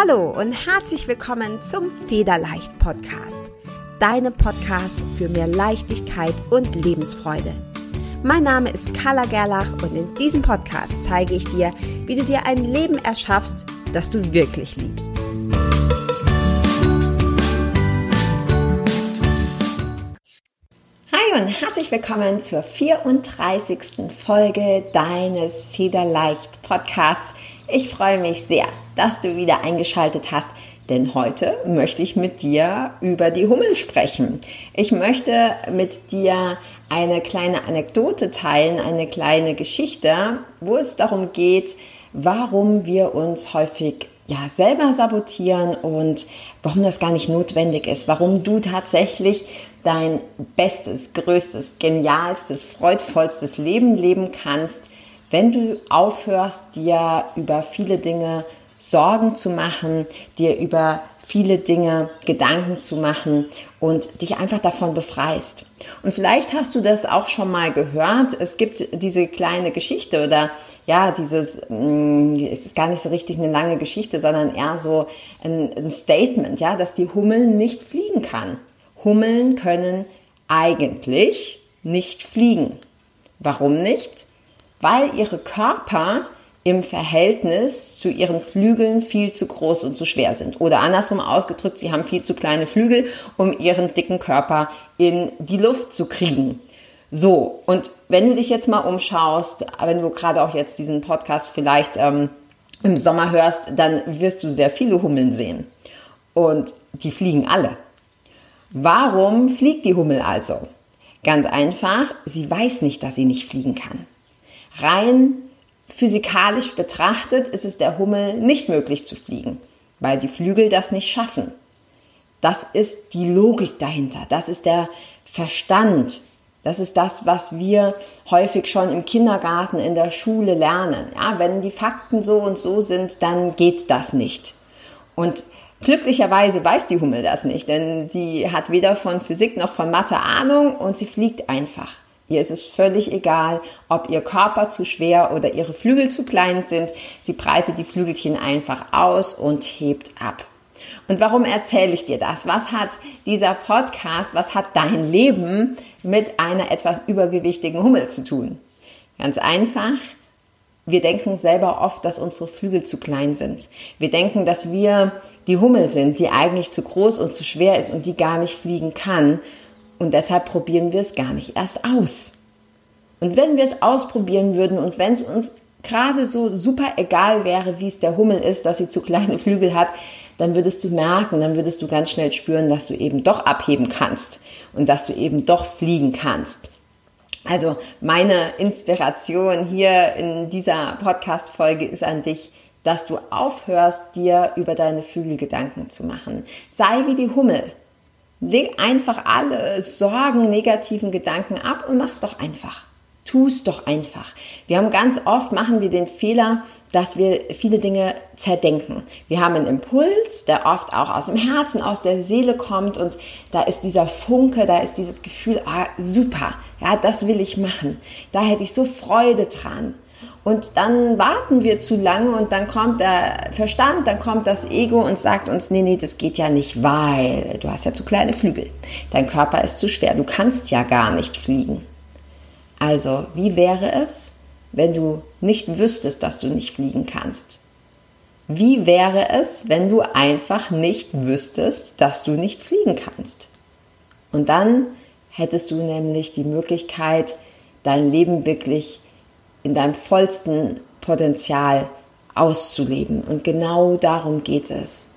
Hallo und herzlich willkommen zum Federleicht Podcast. Deinem Podcast für mehr Leichtigkeit und Lebensfreude. Mein Name ist Carla Gerlach und in diesem Podcast zeige ich dir, wie du dir ein Leben erschaffst, das du wirklich liebst. Hi und herzlich willkommen zur 34. Folge deines Federleicht Podcasts. Ich freue mich sehr, dass du wieder eingeschaltet hast, denn heute möchte ich mit dir über die Hummeln sprechen. Ich möchte mit dir eine kleine Anekdote teilen, eine kleine Geschichte, wo es darum geht, warum wir uns häufig ja selber sabotieren und warum das gar nicht notwendig ist, warum du tatsächlich dein bestes, größtes, genialstes, freudvollstes Leben leben kannst, wenn du aufhörst, dir über viele Dinge Sorgen zu machen, dir über viele Dinge Gedanken zu machen und dich einfach davon befreist. Und vielleicht hast du das auch schon mal gehört. Es gibt diese kleine Geschichte oder ja, dieses, mm, es ist gar nicht so richtig eine lange Geschichte, sondern eher so ein, ein Statement, ja, dass die Hummel nicht fliegen kann. Hummeln können eigentlich nicht fliegen. Warum nicht? Weil ihre Körper im Verhältnis zu ihren Flügeln viel zu groß und zu schwer sind. Oder andersrum ausgedrückt, sie haben viel zu kleine Flügel, um ihren dicken Körper in die Luft zu kriegen. So, und wenn du dich jetzt mal umschaust, wenn du gerade auch jetzt diesen Podcast vielleicht ähm, im Sommer hörst, dann wirst du sehr viele Hummeln sehen. Und die fliegen alle. Warum fliegt die Hummel also? Ganz einfach, sie weiß nicht, dass sie nicht fliegen kann. Rein physikalisch betrachtet ist es der Hummel nicht möglich zu fliegen, weil die Flügel das nicht schaffen. Das ist die Logik dahinter, das ist der Verstand, das ist das, was wir häufig schon im Kindergarten, in der Schule lernen. Ja, wenn die Fakten so und so sind, dann geht das nicht. Und glücklicherweise weiß die Hummel das nicht, denn sie hat weder von Physik noch von Mathe Ahnung und sie fliegt einfach. Ihr ist es völlig egal, ob ihr Körper zu schwer oder ihre Flügel zu klein sind. Sie breitet die Flügelchen einfach aus und hebt ab. Und warum erzähle ich dir das? Was hat dieser Podcast, was hat dein Leben mit einer etwas übergewichtigen Hummel zu tun? Ganz einfach. Wir denken selber oft, dass unsere Flügel zu klein sind. Wir denken, dass wir die Hummel sind, die eigentlich zu groß und zu schwer ist und die gar nicht fliegen kann. Und deshalb probieren wir es gar nicht erst aus. Und wenn wir es ausprobieren würden und wenn es uns gerade so super egal wäre, wie es der Hummel ist, dass sie zu kleine Flügel hat, dann würdest du merken, dann würdest du ganz schnell spüren, dass du eben doch abheben kannst und dass du eben doch fliegen kannst. Also meine Inspiration hier in dieser Podcast-Folge ist an dich, dass du aufhörst, dir über deine Flügel Gedanken zu machen. Sei wie die Hummel. Leg einfach alle Sorgen, negativen Gedanken ab und mach's doch einfach. Tu es doch einfach. Wir haben ganz oft machen wir den Fehler, dass wir viele Dinge zerdenken. Wir haben einen Impuls, der oft auch aus dem Herzen, aus der Seele kommt und da ist dieser Funke, da ist dieses Gefühl, ah, super, ja, das will ich machen. Da hätte ich so Freude dran. Und dann warten wir zu lange und dann kommt der Verstand, dann kommt das Ego und sagt uns, nee, nee, das geht ja nicht, weil du hast ja zu kleine Flügel. Dein Körper ist zu schwer, du kannst ja gar nicht fliegen. Also, wie wäre es, wenn du nicht wüsstest, dass du nicht fliegen kannst? Wie wäre es, wenn du einfach nicht wüsstest, dass du nicht fliegen kannst? Und dann hättest du nämlich die Möglichkeit, dein Leben wirklich in deinem vollsten Potenzial auszuleben. Und genau darum geht es.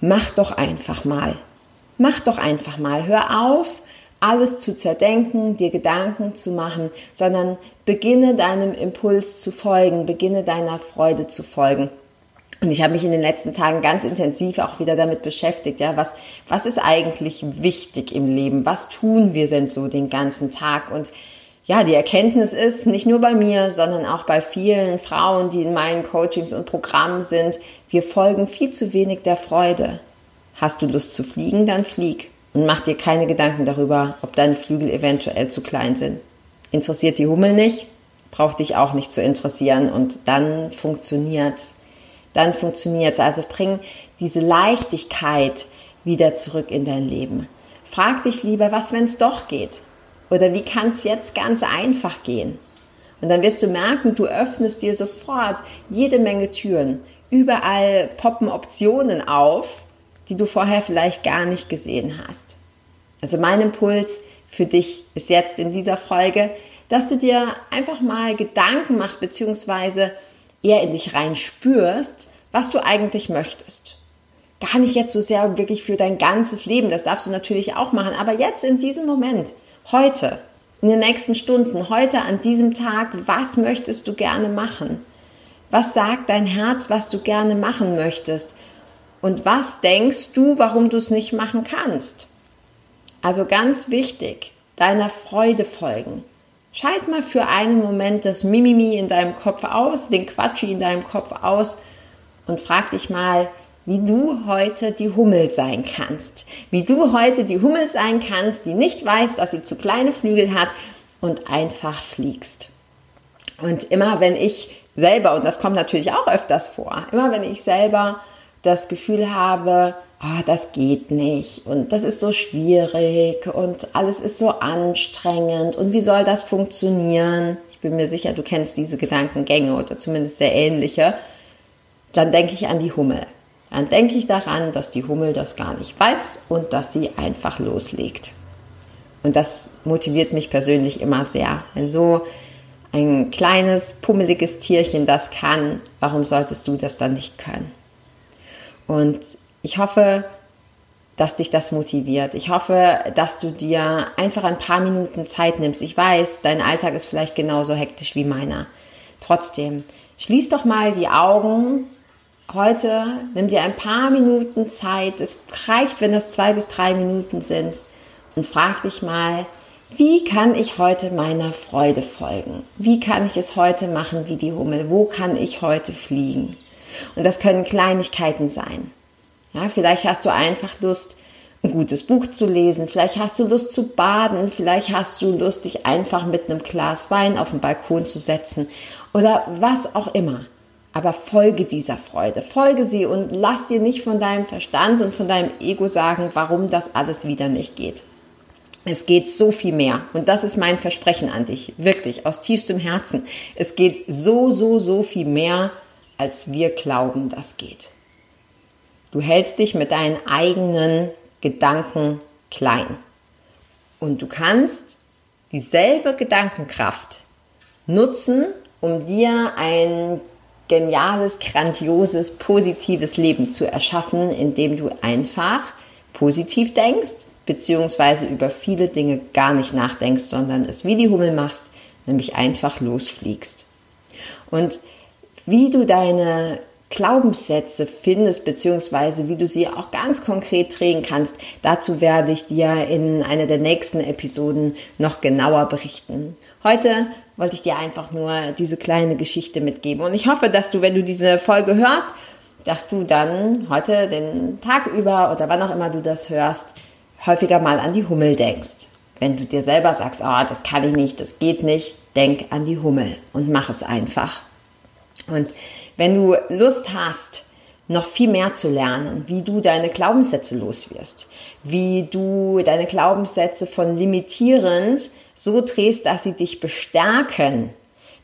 Mach doch einfach mal. Mach doch einfach mal. Hör auf, alles zu zerdenken, dir Gedanken zu machen, sondern beginne deinem Impuls zu folgen, beginne deiner Freude zu folgen. Und ich habe mich in den letzten Tagen ganz intensiv auch wieder damit beschäftigt, ja, was, was ist eigentlich wichtig im Leben? Was tun wir denn so den ganzen Tag? Und ja, die Erkenntnis ist, nicht nur bei mir, sondern auch bei vielen Frauen, die in meinen Coachings und Programmen sind, wir folgen viel zu wenig der Freude. Hast du Lust zu fliegen, dann flieg und mach dir keine Gedanken darüber, ob deine Flügel eventuell zu klein sind. Interessiert die Hummel nicht, braucht dich auch nicht zu interessieren und dann funktioniert's. dann funktioniert es. Also bring diese Leichtigkeit wieder zurück in dein Leben. Frag dich lieber, was, wenn es doch geht? Oder wie kann es jetzt ganz einfach gehen? Und dann wirst du merken, du öffnest dir sofort jede Menge Türen. Überall poppen Optionen auf, die du vorher vielleicht gar nicht gesehen hast. Also mein Impuls für dich ist jetzt in dieser Folge, dass du dir einfach mal Gedanken machst, beziehungsweise eher in dich rein spürst, was du eigentlich möchtest. Gar nicht jetzt so sehr wirklich für dein ganzes Leben, das darfst du natürlich auch machen, aber jetzt in diesem Moment, heute, in den nächsten Stunden, heute an diesem Tag, was möchtest du gerne machen? Was sagt dein Herz, was du gerne machen möchtest? Und was denkst du, warum du es nicht machen kannst? Also ganz wichtig, deiner Freude folgen. Schalt mal für einen Moment das Mimimi in deinem Kopf aus, den Quatschi in deinem Kopf aus und frag dich mal, wie du heute die Hummel sein kannst. Wie du heute die Hummel sein kannst, die nicht weiß, dass sie zu kleine Flügel hat und einfach fliegst. Und immer wenn ich selber, und das kommt natürlich auch öfters vor, immer wenn ich selber das Gefühl habe, oh, das geht nicht und das ist so schwierig und alles ist so anstrengend und wie soll das funktionieren? Ich bin mir sicher, du kennst diese Gedankengänge oder zumindest sehr ähnliche. Dann denke ich an die Hummel dann denke ich daran, dass die Hummel das gar nicht weiß und dass sie einfach loslegt. Und das motiviert mich persönlich immer sehr. Wenn so ein kleines, pummeliges Tierchen das kann, warum solltest du das dann nicht können? Und ich hoffe, dass dich das motiviert. Ich hoffe, dass du dir einfach ein paar Minuten Zeit nimmst. Ich weiß, dein Alltag ist vielleicht genauso hektisch wie meiner. Trotzdem, schließ doch mal die Augen heute nimm dir ein paar Minuten Zeit. Es reicht, wenn das zwei bis drei Minuten sind. Und frag dich mal, wie kann ich heute meiner Freude folgen? Wie kann ich es heute machen wie die Hummel? Wo kann ich heute fliegen? Und das können Kleinigkeiten sein. Ja, vielleicht hast du einfach Lust, ein gutes Buch zu lesen. Vielleicht hast du Lust zu baden. Vielleicht hast du Lust, dich einfach mit einem Glas Wein auf den Balkon zu setzen. Oder was auch immer aber folge dieser Freude, folge sie und lass dir nicht von deinem Verstand und von deinem Ego sagen, warum das alles wieder nicht geht. Es geht so viel mehr und das ist mein Versprechen an dich, wirklich aus tiefstem Herzen. Es geht so, so, so viel mehr, als wir glauben, das geht. Du hältst dich mit deinen eigenen Gedanken klein und du kannst dieselbe Gedankenkraft nutzen, um dir ein geniales, grandioses, positives Leben zu erschaffen, indem du einfach positiv denkst, beziehungsweise über viele Dinge gar nicht nachdenkst, sondern es wie die Hummel machst, nämlich einfach losfliegst. Und wie du deine Glaubenssätze findest, beziehungsweise wie du sie auch ganz konkret drehen kannst, dazu werde ich dir in einer der nächsten Episoden noch genauer berichten. Heute wollte ich dir einfach nur diese kleine Geschichte mitgeben. Und ich hoffe, dass du, wenn du diese Folge hörst, dass du dann heute den Tag über oder wann auch immer du das hörst, häufiger mal an die Hummel denkst. Wenn du dir selber sagst, oh, das kann ich nicht, das geht nicht, denk an die Hummel und mach es einfach. Und wenn du Lust hast, noch viel mehr zu lernen, wie du deine Glaubenssätze loswirst, wie du deine Glaubenssätze von limitierend so drehst, dass sie dich bestärken,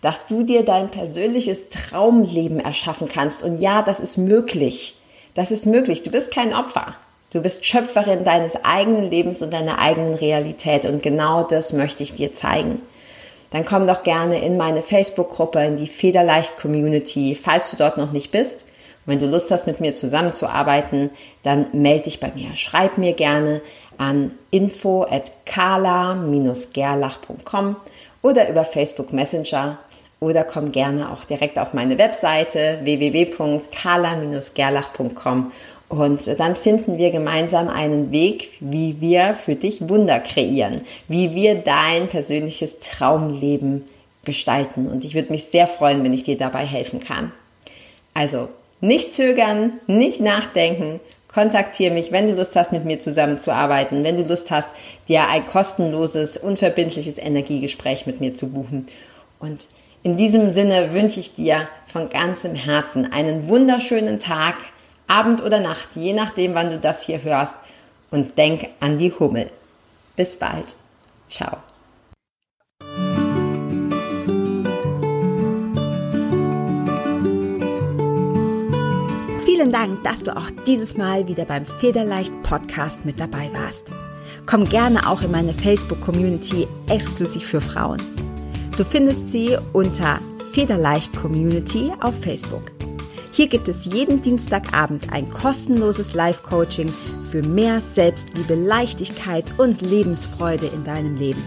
dass du dir dein persönliches Traumleben erschaffen kannst. Und ja, das ist möglich. Das ist möglich. Du bist kein Opfer. Du bist Schöpferin deines eigenen Lebens und deiner eigenen Realität. Und genau das möchte ich dir zeigen. Dann komm doch gerne in meine Facebook-Gruppe, in die Federleicht Community, falls du dort noch nicht bist. Und wenn du Lust hast, mit mir zusammenzuarbeiten, dann melde dich bei mir. Schreib mir gerne an info at kala-gerlach.com oder über Facebook Messenger oder komm gerne auch direkt auf meine Webseite www.kala-gerlach.com und dann finden wir gemeinsam einen Weg, wie wir für dich Wunder kreieren, wie wir dein persönliches Traumleben gestalten. Und ich würde mich sehr freuen, wenn ich dir dabei helfen kann. Also nicht zögern, nicht nachdenken. Kontaktiere mich, wenn du Lust hast, mit mir zusammenzuarbeiten, wenn du Lust hast, dir ein kostenloses, unverbindliches Energiegespräch mit mir zu buchen. Und In diesem Sinne wünsche ich dir von ganzem Herzen einen wunderschönen Tag, Abend oder Nacht, je nachdem, wann du das hier hörst. Und denk an die Hummel. Bis bald. Ciao. Vielen Dank, dass du auch dieses Mal wieder beim Federleicht Podcast mit dabei warst. Komm gerne auch in meine Facebook-Community exklusiv für Frauen. Du findest sie unter Federleicht Community auf Facebook. Hier gibt es jeden Dienstagabend ein kostenloses Live-Coaching für mehr Selbstliebe, Leichtigkeit und Lebensfreude in deinem Leben.